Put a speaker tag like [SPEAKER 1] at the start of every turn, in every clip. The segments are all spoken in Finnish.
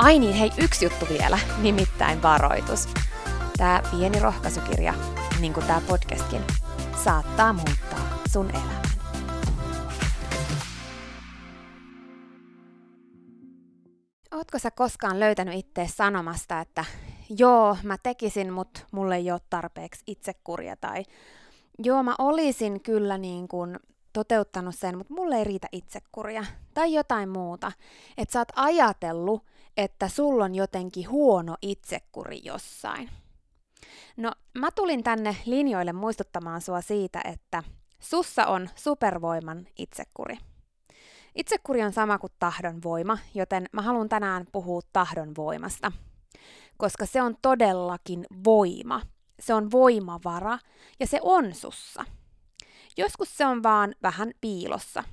[SPEAKER 1] Ai niin, hei, yksi juttu vielä, nimittäin varoitus. Tämä pieni rohkaisukirja, niin kuin tämä podcastkin, saattaa muuttaa sun elämän. Ootko sä koskaan löytänyt itse sanomasta, että joo, mä tekisin, mutta mulle ei ole tarpeeksi itsekuria, tai joo, mä olisin kyllä niin kuin toteuttanut sen, mutta mulle ei riitä itsekuria, tai jotain muuta. Että sä oot ajatellut, että sulla on jotenkin huono itsekuri jossain. No, mä tulin tänne linjoille muistuttamaan sua siitä, että sussa on supervoiman itsekuri. Itsekuri on sama kuin tahdon voima, joten mä haluan tänään puhua tahdon voimasta, koska se on todellakin voima. Se on voimavara ja se on sussa. Joskus se on vaan vähän piilossa.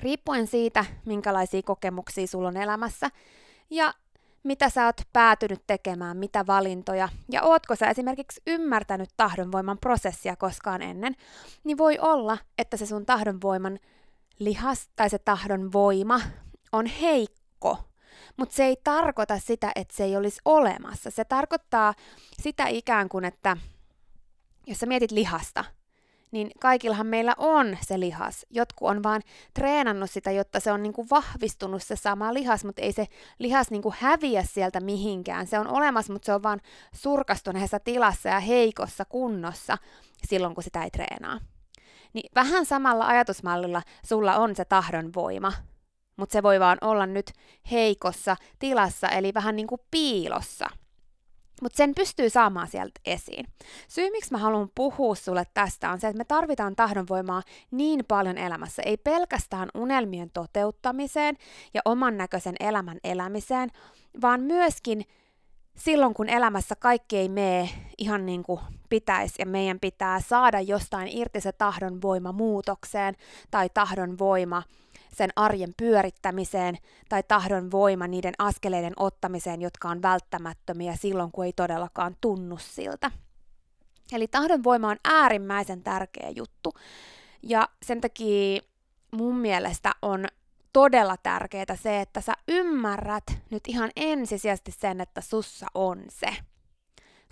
[SPEAKER 1] Riippuen siitä, minkälaisia kokemuksia sulla on elämässä, ja mitä sä oot päätynyt tekemään, mitä valintoja, ja ootko sä esimerkiksi ymmärtänyt tahdonvoiman prosessia koskaan ennen, niin voi olla, että se sun tahdonvoiman lihas tai se tahdon voima on heikko, mutta se ei tarkoita sitä, että se ei olisi olemassa. Se tarkoittaa sitä ikään kuin, että jos sä mietit lihasta, niin kaikillahan meillä on se lihas. Jotkut on vaan treenannut sitä, jotta se on niinku vahvistunut se sama lihas, mutta ei se lihas niinku häviä sieltä mihinkään. Se on olemassa, mutta se on vaan surkastuneessa tilassa ja heikossa kunnossa silloin, kun sitä ei treenaa. Niin vähän samalla ajatusmallilla sulla on se tahdon voima, mutta se voi vaan olla nyt heikossa tilassa, eli vähän niin kuin piilossa – mutta sen pystyy saamaan sieltä esiin. Syy, miksi mä haluan puhua sulle tästä, on se, että me tarvitaan tahdonvoimaa niin paljon elämässä. Ei pelkästään unelmien toteuttamiseen ja oman näköisen elämän elämiseen, vaan myöskin silloin, kun elämässä kaikki ei mene ihan niin kuin pitäisi ja meidän pitää saada jostain irti se tahdonvoima muutokseen tai tahdonvoima voima sen arjen pyörittämiseen tai tahdon voima niiden askeleiden ottamiseen, jotka on välttämättömiä silloin, kun ei todellakaan tunnu siltä. Eli tahdon voima on äärimmäisen tärkeä juttu. Ja sen takia mun mielestä on todella tärkeää se, että sä ymmärrät nyt ihan ensisijaisesti sen, että sussa on se.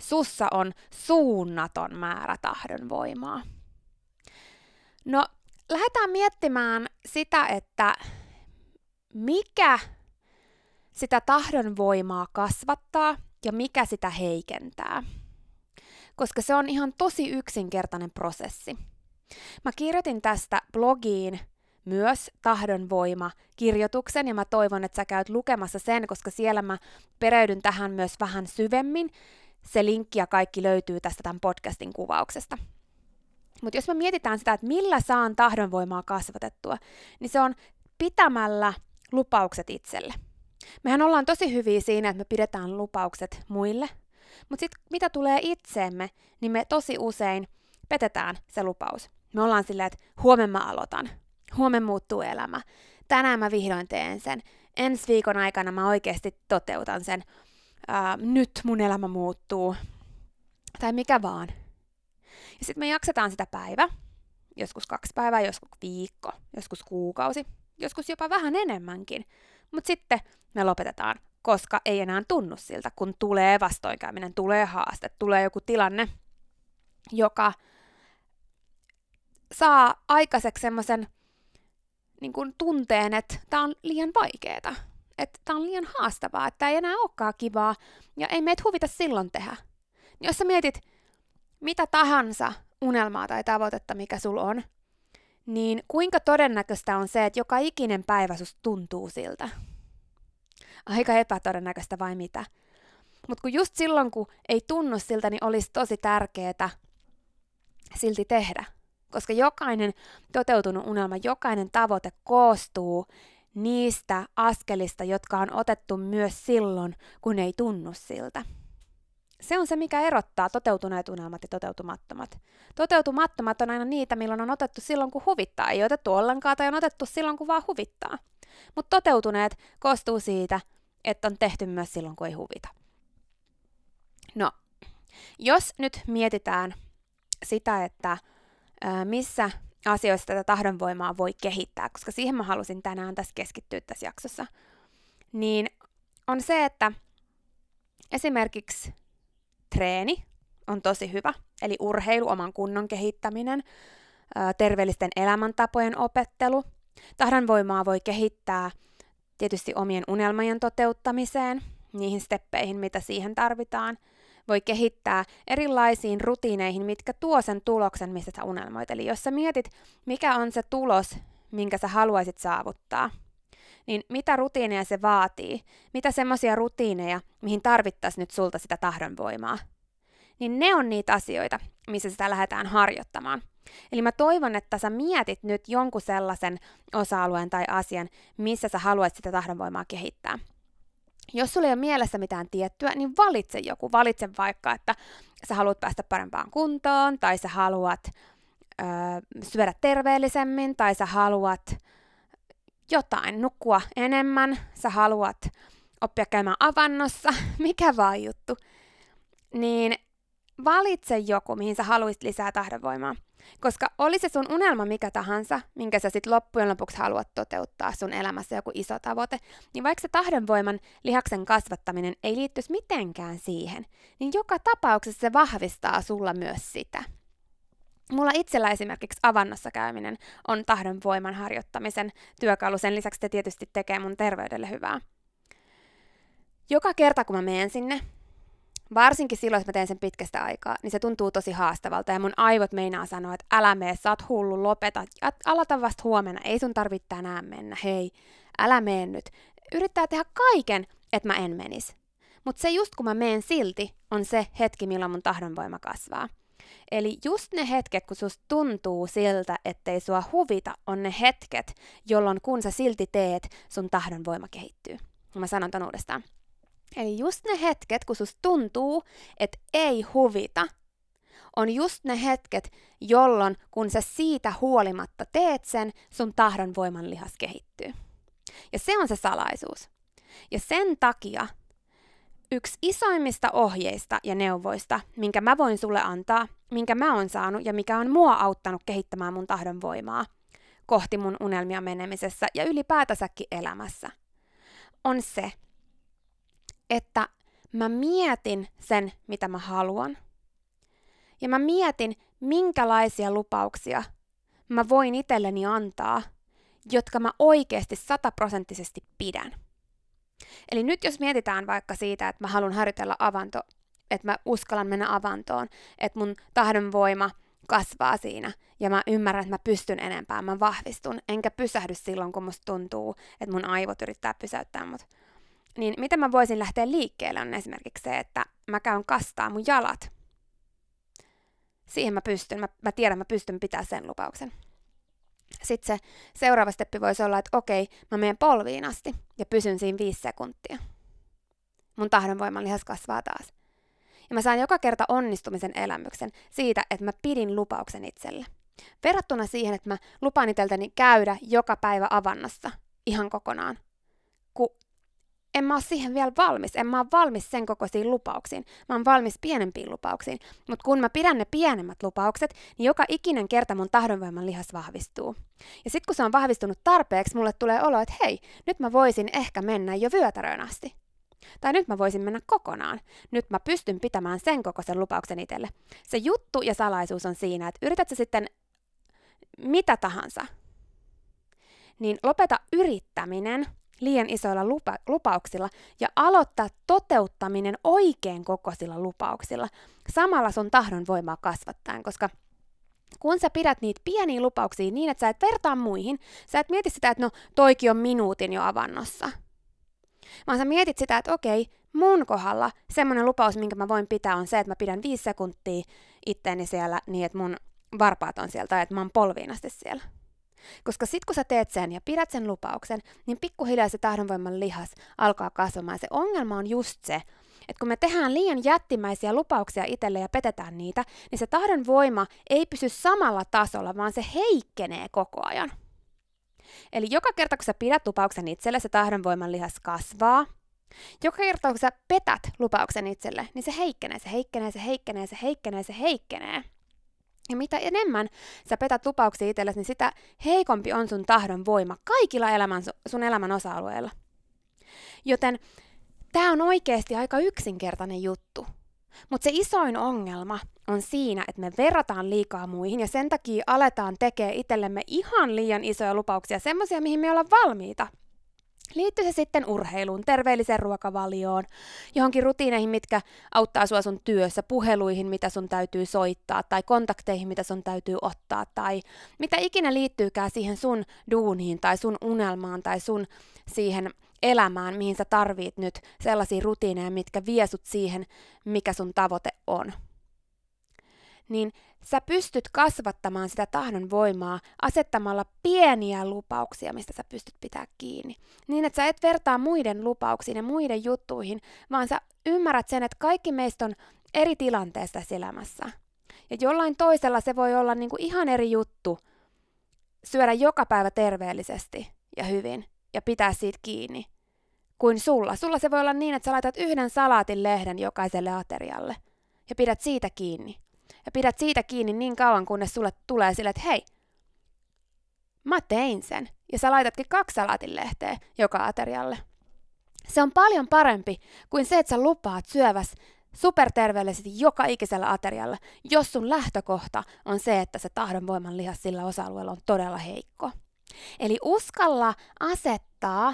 [SPEAKER 1] Sussa on suunnaton määrä tahdon voimaa. No, lähdetään miettimään sitä, että mikä sitä tahdon voimaa kasvattaa ja mikä sitä heikentää. Koska se on ihan tosi yksinkertainen prosessi. Mä kirjoitin tästä blogiin myös tahdonvoima kirjoituksen ja mä toivon, että sä käyt lukemassa sen, koska siellä mä pereydyn tähän myös vähän syvemmin. Se linkki ja kaikki löytyy tästä tämän podcastin kuvauksesta. Mutta jos me mietitään sitä, että millä saan tahdonvoimaa kasvatettua, niin se on pitämällä lupaukset itselle. Mehän ollaan tosi hyviä siinä, että me pidetään lupaukset muille, mutta sitten mitä tulee itseemme, niin me tosi usein petetään se lupaus. Me ollaan silleen, että huomenna mä aloitan, huomenna muuttuu elämä, tänään mä vihdoin teen sen, ensi viikon aikana mä oikeasti toteutan sen, ää, nyt mun elämä muuttuu, tai mikä vaan. Ja sitten me jaksetaan sitä päivä, joskus kaksi päivää, joskus viikko, joskus kuukausi, joskus jopa vähän enemmänkin. Mutta sitten me lopetetaan, koska ei enää tunnu siltä, kun tulee vastoinkäyminen, tulee haaste, tulee joku tilanne, joka saa aikaiseksi semmoisen niin tunteen, että tämä on liian vaikeaa, että tämä on liian haastavaa, että tämä ei enää olekaan kivaa ja ei meitä huvita silloin tehdä. Jos sä mietit mitä tahansa unelmaa tai tavoitetta, mikä sul on, niin kuinka todennäköistä on se, että joka ikinen päivä susta tuntuu siltä? Aika epätodennäköistä vai mitä? Mutta kun just silloin, kun ei tunnu siltä, niin olisi tosi tärkeää silti tehdä. Koska jokainen toteutunut unelma, jokainen tavoite koostuu niistä askelista, jotka on otettu myös silloin, kun ei tunnu siltä. Se on se, mikä erottaa toteutuneet unelmat ja toteutumattomat. Toteutumattomat on aina niitä, milloin on otettu silloin, kun huvittaa. Ei otettu ollenkaan tai on otettu silloin, kun vaan huvittaa. Mutta toteutuneet koostuu siitä, että on tehty myös silloin, kun ei huvita. No, jos nyt mietitään sitä, että missä asioissa tätä tahdonvoimaa voi kehittää, koska siihen mä halusin tänään tässä keskittyä tässä jaksossa, niin on se, että esimerkiksi treeni on tosi hyvä, eli urheilu, oman kunnon kehittäminen, terveellisten elämäntapojen opettelu. Tahdonvoimaa voi kehittää tietysti omien unelmien toteuttamiseen, niihin steppeihin, mitä siihen tarvitaan. Voi kehittää erilaisiin rutiineihin, mitkä tuo sen tuloksen, mistä sä unelmoit. Eli jos sä mietit, mikä on se tulos, minkä sä haluaisit saavuttaa, niin mitä rutiineja se vaatii? Mitä semmoisia rutiineja, mihin tarvittaisiin nyt sulta sitä tahdonvoimaa? Niin ne on niitä asioita, missä sitä lähdetään harjoittamaan. Eli mä toivon, että sä mietit nyt jonkun sellaisen osa-alueen tai asian, missä sä haluaisit sitä tahdonvoimaa kehittää. Jos sulla ei ole mielessä mitään tiettyä, niin valitse joku. Valitse vaikka, että sä haluat päästä parempaan kuntoon, tai sä haluat öö, syödä terveellisemmin, tai sä haluat jotain, nukkua enemmän, sä haluat oppia käymään avannossa, mikä vaan juttu, niin valitse joku, mihin sä haluaisit lisää tahdonvoimaa. Koska oli se sun unelma mikä tahansa, minkä sä sitten loppujen lopuksi haluat toteuttaa sun elämässä joku iso tavoite, niin vaikka se tahdonvoiman lihaksen kasvattaminen ei liittyisi mitenkään siihen, niin joka tapauksessa se vahvistaa sulla myös sitä. Mulla itsellä esimerkiksi avannossa käyminen on tahdon voiman harjoittamisen työkalu. Sen lisäksi se tietysti tekee mun terveydelle hyvää. Joka kerta kun mä menen sinne, varsinkin silloin, jos mä teen sen pitkästä aikaa, niin se tuntuu tosi haastavalta ja mun aivot meinaa sanoa, että älä mene, sä oot hullu, lopeta, alata vasta huomenna, ei sun tarvitse tänään mennä, hei, älä mene nyt. Yrittää tehdä kaiken, että mä en menis. Mutta se just kun mä menen silti, on se hetki, milloin mun tahdonvoima kasvaa. Eli just ne hetket, kun susta tuntuu siltä, ettei sua huvita, on ne hetket, jolloin kun sä silti teet, sun tahdon voima kehittyy. Mä sanon ton uudestaan. Eli just ne hetket, kun susta tuntuu, että ei huvita, on just ne hetket, jolloin kun sä siitä huolimatta teet sen, sun tahdon voiman lihas kehittyy. Ja se on se salaisuus. Ja sen takia yksi isoimmista ohjeista ja neuvoista, minkä mä voin sulle antaa, minkä mä oon saanut ja mikä on mua auttanut kehittämään mun tahdon voimaa kohti mun unelmia menemisessä ja ylipäätänsäkin elämässä, on se, että mä mietin sen, mitä mä haluan. Ja mä mietin, minkälaisia lupauksia mä voin itselleni antaa, jotka mä oikeasti sataprosenttisesti pidän. Eli nyt jos mietitään vaikka siitä, että mä haluan harjoitella avanto, että mä uskallan mennä avantoon, että mun tahdonvoima kasvaa siinä ja mä ymmärrän, että mä pystyn enempään, mä vahvistun, enkä pysähdy silloin, kun musta tuntuu, että mun aivot yrittää pysäyttää mut. Niin miten mä voisin lähteä liikkeelle on esimerkiksi se, että mä käyn kastaa mun jalat. Siihen mä pystyn, mä, mä tiedän, mä pystyn pitää sen lupauksen. Sitten se seuraava steppi voisi olla, että okei, mä menen polviin asti ja pysyn siinä viisi sekuntia. Mun tahdonvoiman lihas kasvaa taas. Ja mä saan joka kerta onnistumisen elämyksen siitä, että mä pidin lupauksen itselle. Verrattuna siihen, että mä lupaan itseltäni käydä joka päivä avannossa ihan kokonaan. Kun en mä ole siihen vielä valmis. En mä ole valmis sen kokoisiin lupauksiin. Mä oon valmis pienempiin lupauksiin. Mutta kun mä pidän ne pienemmät lupaukset, niin joka ikinen kerta mun tahdonvoiman lihas vahvistuu. Ja sitten kun se on vahvistunut tarpeeksi, mulle tulee olo, että hei, nyt mä voisin ehkä mennä jo vyötäröön asti. Tai nyt mä voisin mennä kokonaan. Nyt mä pystyn pitämään sen kokoisen lupauksen itselle. Se juttu ja salaisuus on siinä, että yrität sä sitten mitä tahansa, niin lopeta yrittäminen liian isoilla lupa- lupauksilla ja aloittaa toteuttaminen oikein kokoisilla lupauksilla. Samalla sun tahdon voimaa kasvattaen, koska kun sä pidät niitä pieniä lupauksia niin, että sä et vertaa muihin, sä et mieti sitä, että no toikin on minuutin jo avannossa. Vaan sä mietit sitä, että okei, mun kohdalla semmoinen lupaus, minkä mä voin pitää, on se, että mä pidän viisi sekuntia itteeni siellä niin, että mun varpaat on siellä tai että mä oon polviin asti siellä. Koska sit kun sä teet sen ja pidät sen lupauksen, niin pikkuhiljaa se tahdonvoiman lihas alkaa kasvamaan. Se ongelma on just se, että kun me tehdään liian jättimäisiä lupauksia itselle ja petetään niitä, niin se tahdon voima ei pysy samalla tasolla, vaan se heikkenee koko ajan. Eli joka kerta, kun sä pidät lupauksen itselle, se tahdonvoiman lihas kasvaa. Joka kerta, kun sä petät lupauksen itselle, niin se heikkenee, se heikkenee, se heikkenee, se heikkenee, se heikkenee. Ja mitä enemmän sä petät lupauksia itsellesi, niin sitä heikompi on sun tahdon voima kaikilla elämän, sun elämän osa-alueilla. Joten tämä on oikeasti aika yksinkertainen juttu. Mutta se isoin ongelma on siinä, että me verrataan liikaa muihin ja sen takia aletaan tekemään itsellemme ihan liian isoja lupauksia, semmoisia, mihin me ollaan valmiita – Liittyy se sitten urheiluun, terveelliseen ruokavalioon, johonkin rutiineihin, mitkä auttaa sua sun työssä, puheluihin, mitä sun täytyy soittaa, tai kontakteihin, mitä sun täytyy ottaa, tai mitä ikinä liittyykään siihen sun duuniin, tai sun unelmaan, tai sun siihen elämään, mihin sä tarvit nyt sellaisia rutiineja, mitkä vie sut siihen, mikä sun tavoite on. Niin sä pystyt kasvattamaan sitä tahdon voimaa asettamalla pieniä lupauksia, mistä sä pystyt pitää kiinni. Niin, että sä et vertaa muiden lupauksiin ja muiden juttuihin, vaan sä ymmärrät sen, että kaikki meistä on eri tilanteessa elämässä. Ja jollain toisella se voi olla niin kuin ihan eri juttu syödä joka päivä terveellisesti ja hyvin ja pitää siitä kiinni kuin sulla. Sulla se voi olla niin, että sä laitat yhden salaatin lehden jokaiselle aterialle ja pidät siitä kiinni ja pidät siitä kiinni niin kauan, kunnes sulle tulee sille, että hei, mä tein sen. Ja sä laitatkin kaksi salaatinlehteä joka aterialle. Se on paljon parempi kuin se, että sä lupaat syöväs superterveellisesti joka ikisellä aterialla, jos sun lähtökohta on se, että se tahdonvoiman lihas sillä osa-alueella on todella heikko. Eli uskalla asettaa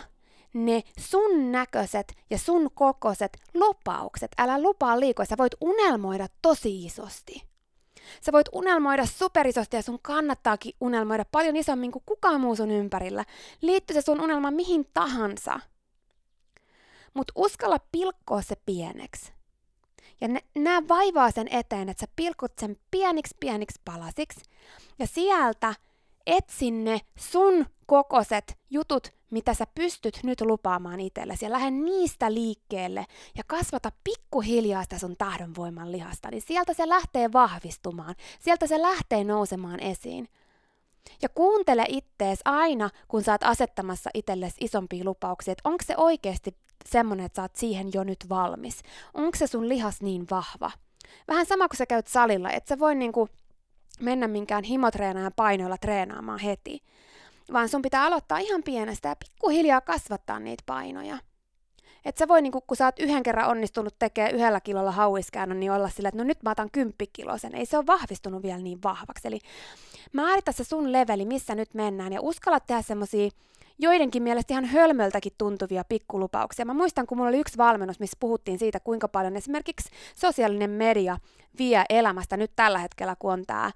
[SPEAKER 1] ne sun näköiset ja sun kokoiset lupaukset. Älä lupaa liikoa, sä voit unelmoida tosi isosti. Sä voit unelmoida superisosti ja sun kannattaakin unelmoida paljon isommin kuin kukaan muu sun ympärillä. Liittyy se sun unelma mihin tahansa. Mutta uskalla pilkkoa se pieneksi. Ja nää vaivaa sen eteen, että sä pilkut sen pieniksi pieniksi palasiksi. Ja sieltä etsin ne sun kokoset jutut, mitä sä pystyt nyt lupaamaan itsellesi ja lähde niistä liikkeelle ja kasvata pikkuhiljaa sitä sun tahdonvoiman lihasta, niin sieltä se lähtee vahvistumaan, sieltä se lähtee nousemaan esiin. Ja kuuntele ittees aina, kun sä oot asettamassa itsellesi isompia lupauksia, että onko se oikeasti semmonen, että sä oot siihen jo nyt valmis. Onko se sun lihas niin vahva? Vähän sama kuin sä käyt salilla, että sä voi niinku mennä minkään himotreenaajan painoilla treenaamaan heti vaan sun pitää aloittaa ihan pienestä ja pikkuhiljaa kasvattaa niitä painoja. Et sä voi, niinku, kun sä oot yhden kerran onnistunut tekemään yhdellä kilolla hauiskäännön, niin olla sillä, että no nyt mä otan kymppikilosen. Ei se ole vahvistunut vielä niin vahvaksi. Eli määritä se sun leveli, missä nyt mennään, ja uskalla tehdä semmosia joidenkin mielestä ihan hölmöltäkin tuntuvia pikkulupauksia. Mä muistan, kun mulla oli yksi valmennus, missä puhuttiin siitä, kuinka paljon esimerkiksi sosiaalinen media vie elämästä nyt tällä hetkellä, kun on tämä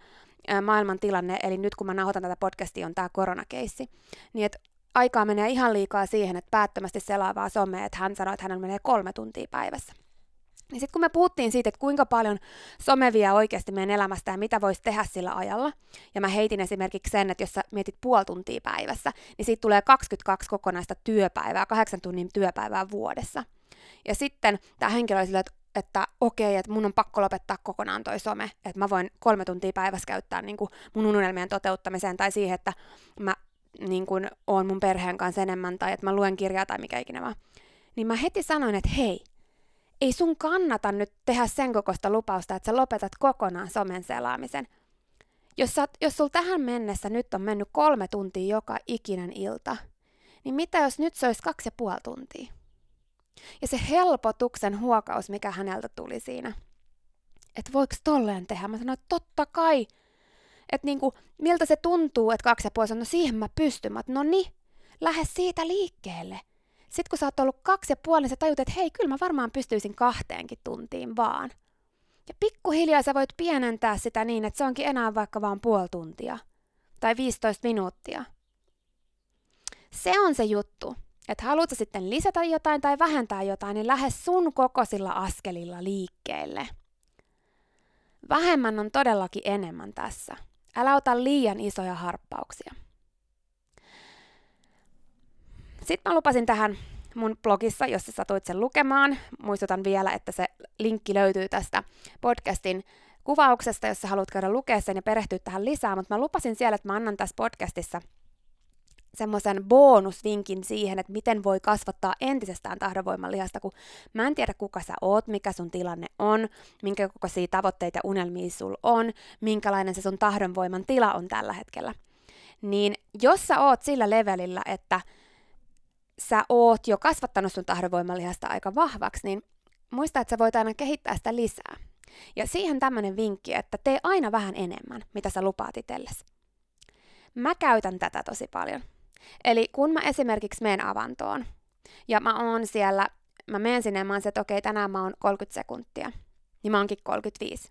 [SPEAKER 1] maailman tilanne, eli nyt kun mä nauhoitan tätä podcastia, on tämä koronakeissi, niin että aikaa menee ihan liikaa siihen, että päättömästi selaavaa somea, että hän sanoi, että hänellä menee kolme tuntia päivässä. Niin sitten kun me puhuttiin siitä, että kuinka paljon some vie oikeasti meidän elämästä ja mitä voisi tehdä sillä ajalla, ja mä heitin esimerkiksi sen, että jos sä mietit puoli tuntia päivässä, niin siitä tulee 22 kokonaista työpäivää, kahdeksan tunnin työpäivää vuodessa. Ja sitten tämä henkilö oli sillä, että että okei, että mun on pakko lopettaa kokonaan toi some, että mä voin kolme tuntia päivässä käyttää niin kuin mun unelmien toteuttamiseen tai siihen, että mä niin kuin, oon mun perheen kanssa enemmän tai että mä luen kirjaa tai mikä ikinä vaan. Niin mä heti sanoin, että hei, ei sun kannata nyt tehdä sen kokoista lupausta, että sä lopetat kokonaan somen selaamisen. Jos, sä, jos sul tähän mennessä nyt on mennyt kolme tuntia joka ikinen ilta, niin mitä jos nyt se olisi kaksi ja puoli tuntia? Ja se helpotuksen huokaus, mikä häneltä tuli siinä. Että voiko tolleen tehdä? Mä sanoin, että totta kai. Että niinku, miltä se tuntuu, että kaksi ja puoli no siihen mä pystyn. Mä no niin, lähde siitä liikkeelle. Sitten kun sä oot ollut kaksi ja puoli, niin sä tajut, että hei, kyllä mä varmaan pystyisin kahteenkin tuntiin vaan. Ja pikkuhiljaa sä voit pienentää sitä niin, että se onkin enää vaikka vaan puoli tuntia. Tai 15 minuuttia. Se on se juttu että haluatko sitten lisätä jotain tai vähentää jotain, niin lähde sun kokoisilla askelilla liikkeelle. Vähemmän on todellakin enemmän tässä. Älä ota liian isoja harppauksia. Sitten mä lupasin tähän mun blogissa, jos sä satuit sen lukemaan. Muistutan vielä, että se linkki löytyy tästä podcastin kuvauksesta, jos sä haluat käydä lukea sen ja perehtyä tähän lisää, mutta mä lupasin siellä, että mä annan tässä podcastissa – semmoisen bonusvinkin siihen, että miten voi kasvattaa entisestään tahdonvoiman lihasta, kun mä en tiedä kuka sä oot, mikä sun tilanne on, minkä kokoisia tavoitteita ja unelmia sul on, minkälainen se sun tahdonvoiman tila on tällä hetkellä. Niin jos sä oot sillä levelillä, että sä oot jo kasvattanut sun tahdonvoiman lihasta aika vahvaksi, niin muista, että sä voit aina kehittää sitä lisää. Ja siihen tämmöinen vinkki, että tee aina vähän enemmän, mitä sä lupaat itsellesi. Mä käytän tätä tosi paljon. Eli kun mä esimerkiksi menen avantoon, ja mä oon siellä, mä menen sinne ja mä oon se, että okei, tänään mä oon 30 sekuntia, niin mä oonkin 35.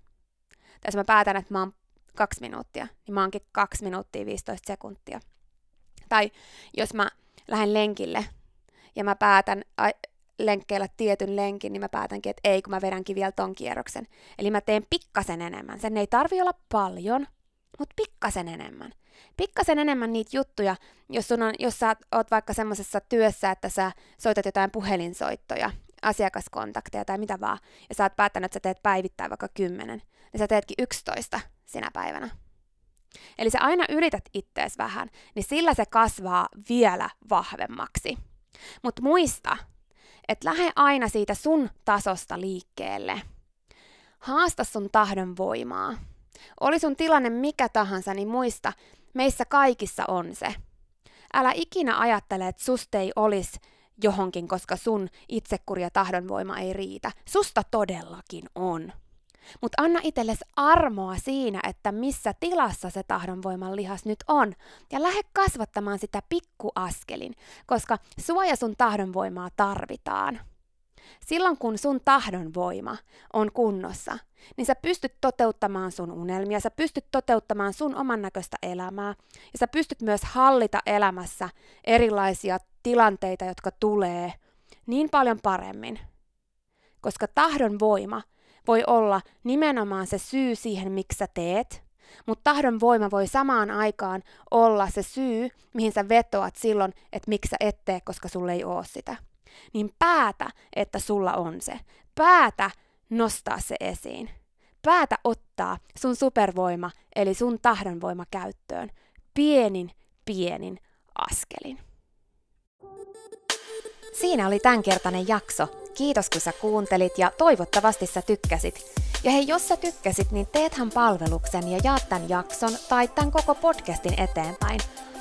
[SPEAKER 1] Tai jos mä päätän, että mä oon kaksi minuuttia, niin mä oonkin 2 minuuttia 15 sekuntia. Tai jos mä lähden lenkille ja mä päätän lenkkeillä tietyn lenkin, niin mä päätänkin, että ei, kun mä vedänkin vielä ton kierroksen. Eli mä teen pikkasen enemmän. Sen ei tarvi olla paljon, mutta pikkasen enemmän pikkasen enemmän niitä juttuja, jos, sun on, jos sä oot vaikka semmoisessa työssä, että sä soitat jotain puhelinsoittoja, asiakaskontakteja tai mitä vaan, ja sä oot päättänyt, että sä teet päivittäin vaikka 10, niin sä teetkin 11 sinä päivänä. Eli sä aina yrität ittees vähän, niin sillä se kasvaa vielä vahvemmaksi. Mutta muista, että lähde aina siitä sun tasosta liikkeelle. Haasta sun tahdon voimaa. Oli sun tilanne mikä tahansa, niin muista, Meissä kaikissa on se. Älä ikinä ajattele, että susta ei olisi johonkin, koska sun itsekuri ja tahdonvoima ei riitä. Susta todellakin on. Mutta anna itsellesi armoa siinä, että missä tilassa se tahdonvoiman lihas nyt on. Ja lähde kasvattamaan sitä pikkuaskelin, koska suoja sun tahdonvoimaa tarvitaan. Silloin kun sun tahdon voima on kunnossa, niin sä pystyt toteuttamaan sun unelmia, sä pystyt toteuttamaan sun oman näköistä elämää ja sä pystyt myös hallita elämässä erilaisia tilanteita, jotka tulee niin paljon paremmin. Koska tahdon voima voi olla nimenomaan se syy siihen, miksi sä teet, mutta tahdon voima voi samaan aikaan olla se syy, mihin sä vetoat silloin, että miksi sä et tee, koska sulle ei oo sitä niin päätä, että sulla on se. Päätä nostaa se esiin. Päätä ottaa sun supervoima, eli sun tahdonvoima käyttöön. Pienin, pienin askelin. Siinä oli tämänkertainen jakso. Kiitos kun sä kuuntelit ja toivottavasti sä tykkäsit. Ja hei, jos sä tykkäsit, niin teethän palveluksen ja jaat tämän jakson tai tämän koko podcastin eteenpäin –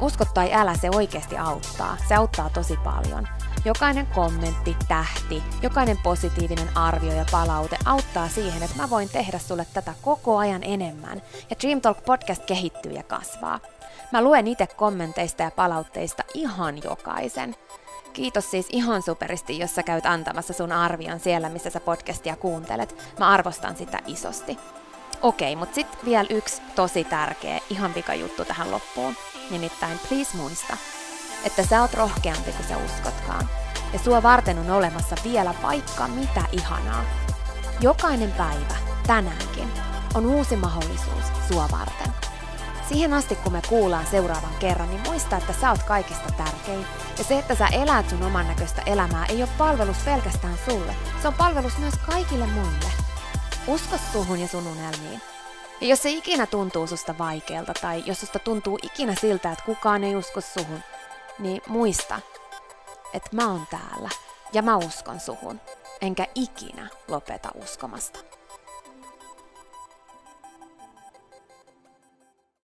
[SPEAKER 1] Usko tai älä, se oikeasti auttaa. Se auttaa tosi paljon. Jokainen kommentti, tähti, jokainen positiivinen arvio ja palaute auttaa siihen, että mä voin tehdä sulle tätä koko ajan enemmän. Ja Dream Talk podcast kehittyy ja kasvaa. Mä luen itse kommenteista ja palautteista ihan jokaisen. Kiitos siis ihan superisti, jos sä käyt antamassa sun arvion siellä, missä sä podcastia kuuntelet. Mä arvostan sitä isosti. Okei, mutta sitten vielä yksi tosi tärkeä, ihan vika juttu tähän loppuun. Nimittäin please muista, että sä oot rohkeampi kuin sä uskotkaan. Ja sua varten on olemassa vielä vaikka mitä ihanaa. Jokainen päivä, tänäänkin, on uusi mahdollisuus sua varten. Siihen asti, kun me kuullaan seuraavan kerran, niin muista, että sä oot kaikista tärkein. Ja se, että sä elät sun oman näköistä elämää, ei ole palvelus pelkästään sulle. Se on palvelus myös kaikille muille. Usko suhun ja sun unelmiin. Ja jos se ikinä tuntuu susta vaikealta tai jos susta tuntuu ikinä siltä, että kukaan ei usko suhun, niin muista, että mä oon täällä ja mä uskon suhun, enkä ikinä lopeta uskomasta.